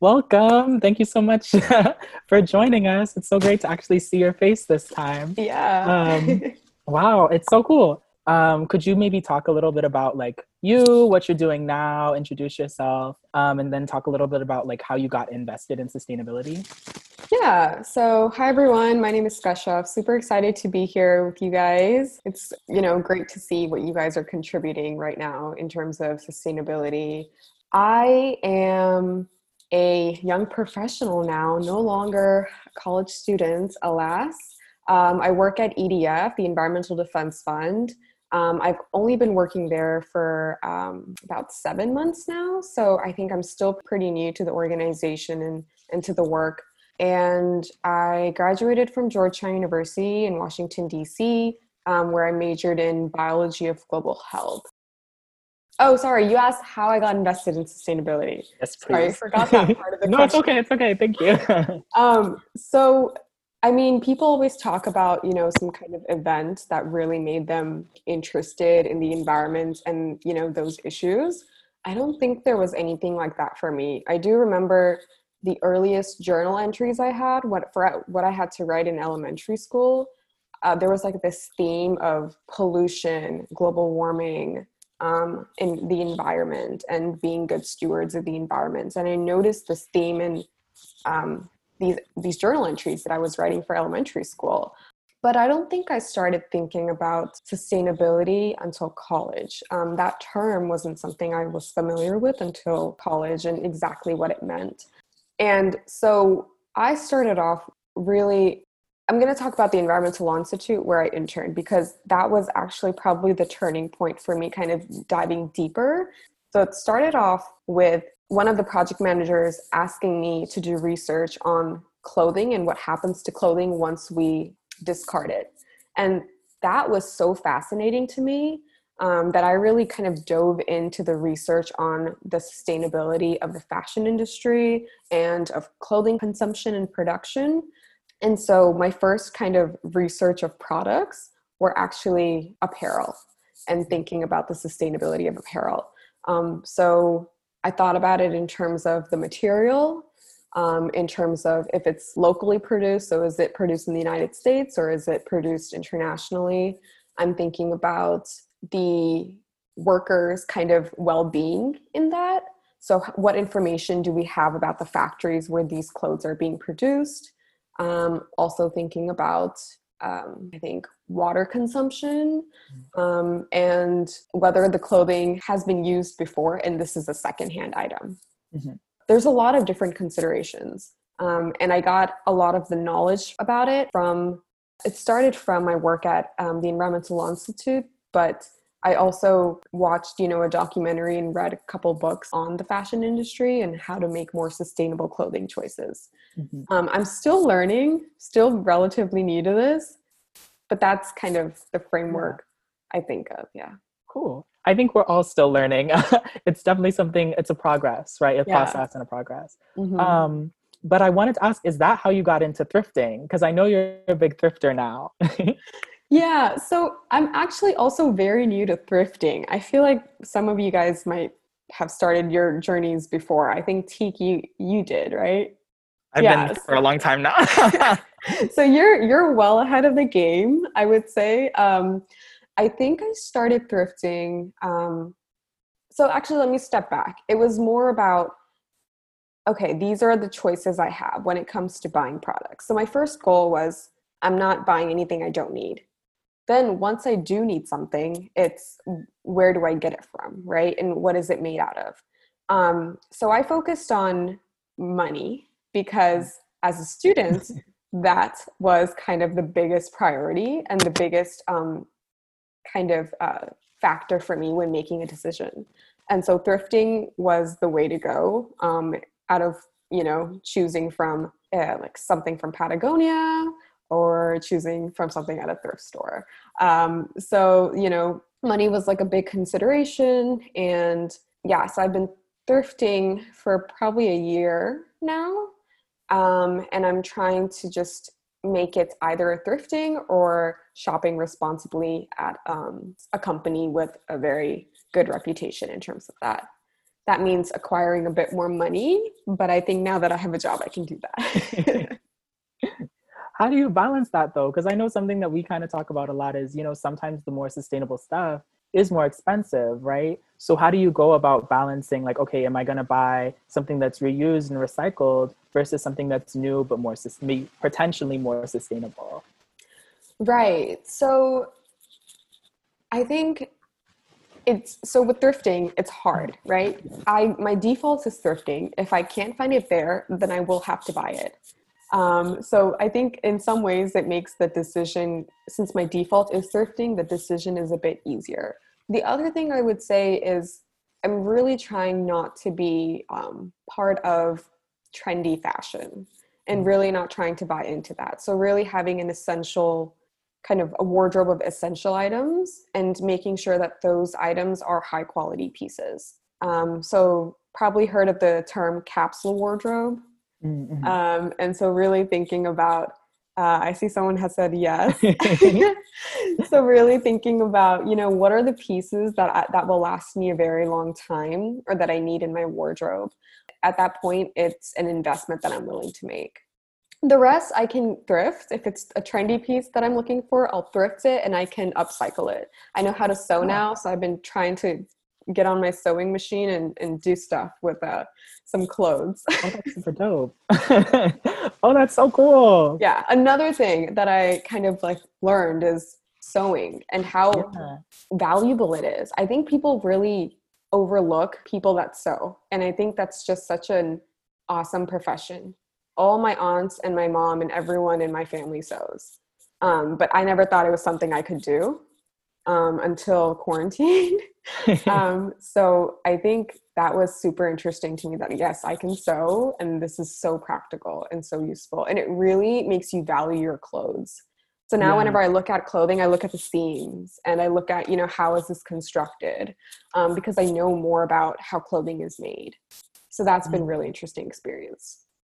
welcome. Thank you so much for joining us. It's so great to actually see your face this time. Yeah. Um, wow, it's so cool. Um, could you maybe talk a little bit about like you, what you're doing now, introduce yourself, um, and then talk a little bit about like how you got invested in sustainability? Yeah. So, hi everyone. My name is Kashaf. Super excited to be here with you guys. It's you know great to see what you guys are contributing right now in terms of sustainability. I am a young professional now, no longer college student, alas. Um, I work at EDF, the Environmental Defense Fund. Um, I've only been working there for um, about seven months now, so I think I'm still pretty new to the organization and, and to the work. And I graduated from Georgetown University in Washington, D.C., um, where I majored in biology of global health. Oh, sorry. You asked how I got invested in sustainability. Yes, please. Sorry, I forgot that part of the no, question. No, it's okay. It's okay. Thank you. Um, so, I mean, people always talk about, you know, some kind of event that really made them interested in the environment and, you know, those issues. I don't think there was anything like that for me. I do remember the earliest journal entries I had, what for what I had to write in elementary school. Uh, there was like this theme of pollution, global warming, um, in the environment and being good stewards of the environment. And I noticed this theme in um, these these journal entries that I was writing for elementary school. But I don't think I started thinking about sustainability until college. Um, that term wasn't something I was familiar with until college and exactly what it meant. And so I started off really I'm going to talk about the Environmental Law Institute where I interned because that was actually probably the turning point for me kind of diving deeper. So it started off with one of the project managers asking me to do research on clothing and what happens to clothing once we discard it. And that was so fascinating to me um, that I really kind of dove into the research on the sustainability of the fashion industry and of clothing consumption and production. And so my first kind of research of products were actually apparel and thinking about the sustainability of apparel. Um, so I thought about it in terms of the material, um, in terms of if it's locally produced. So is it produced in the United States or is it produced internationally? I'm thinking about the workers' kind of well being in that. So, what information do we have about the factories where these clothes are being produced? Um, also thinking about, um, I think, water consumption um, and whether the clothing has been used before and this is a secondhand item. Mm-hmm. There's a lot of different considerations. Um, and I got a lot of the knowledge about it from, it started from my work at um, the Environmental Law Institute, but I also watched, you know, a documentary and read a couple books on the fashion industry and how to make more sustainable clothing choices. Mm-hmm. Um, I'm still learning, still relatively new to this, but that's kind of the framework yeah. I think of. Yeah. Cool. I think we're all still learning. it's definitely something. It's a progress, right? A yeah. process and a progress. Mm-hmm. Um, but I wanted to ask: Is that how you got into thrifting? Because I know you're a big thrifter now. Yeah, so I'm actually also very new to thrifting. I feel like some of you guys might have started your journeys before. I think Teak, you you did, right? I've been for a long time now. so you're you're well ahead of the game, I would say. Um, I think I started thrifting. Um, so actually, let me step back. It was more about okay, these are the choices I have when it comes to buying products. So my first goal was I'm not buying anything I don't need then once I do need something, it's where do I get it from, right? And what is it made out of? Um, so I focused on money because as a student, that was kind of the biggest priority and the biggest um, kind of uh, factor for me when making a decision. And so thrifting was the way to go um, out of, you know, choosing from uh, like something from Patagonia or choosing from something at a thrift store. Um, so, you know, money was like a big consideration. And yeah, so I've been thrifting for probably a year now. Um, and I'm trying to just make it either thrifting or shopping responsibly at um, a company with a very good reputation in terms of that. that means acquiring a bit more money. But I think now that I have a job, I can do that. How do you balance that though? Because I know something that we kind of talk about a lot is, you know, sometimes the more sustainable stuff is more expensive, right? So how do you go about balancing like, okay, am I going to buy something that's reused and recycled versus something that's new but more potentially more sustainable? Right. So I think it's so with thrifting, it's hard, right? I my default is thrifting. If I can't find it there, then I will have to buy it. Um, so I think in some ways it makes the decision, since my default is thrifting, the decision is a bit easier. The other thing I would say is I'm really trying not to be um, part of trendy fashion and really not trying to buy into that. So really having an essential kind of a wardrobe of essential items and making sure that those items are high quality pieces. Um, so probably heard of the term capsule wardrobe. Mm-hmm. Um, and so really thinking about uh, I see someone has said yes. so really thinking about, you know, what are the pieces that I, that will last me a very long time or that I need in my wardrobe. At that point, it's an investment that I'm willing to make. The rest I can thrift. If it's a trendy piece that I'm looking for, I'll thrift it and I can upcycle it. I know how to sew now, so I've been trying to get on my sewing machine and, and do stuff with uh, some clothes. oh, that's super dope. oh, that's so cool. Yeah. Another thing that I kind of like learned is sewing and how yeah. valuable it is. I think people really overlook people that sew. And I think that's just such an awesome profession. All my aunts and my mom and everyone in my family sews. Um, but I never thought it was something I could do um, until quarantine. um, so I think that was super interesting to me that yes, I can sew and this is so practical and so useful. And it really makes you value your clothes. So now yeah. whenever I look at clothing, I look at the seams and I look at, you know, how is this constructed? Um, because I know more about how clothing is made. So that's been mm. really interesting experience.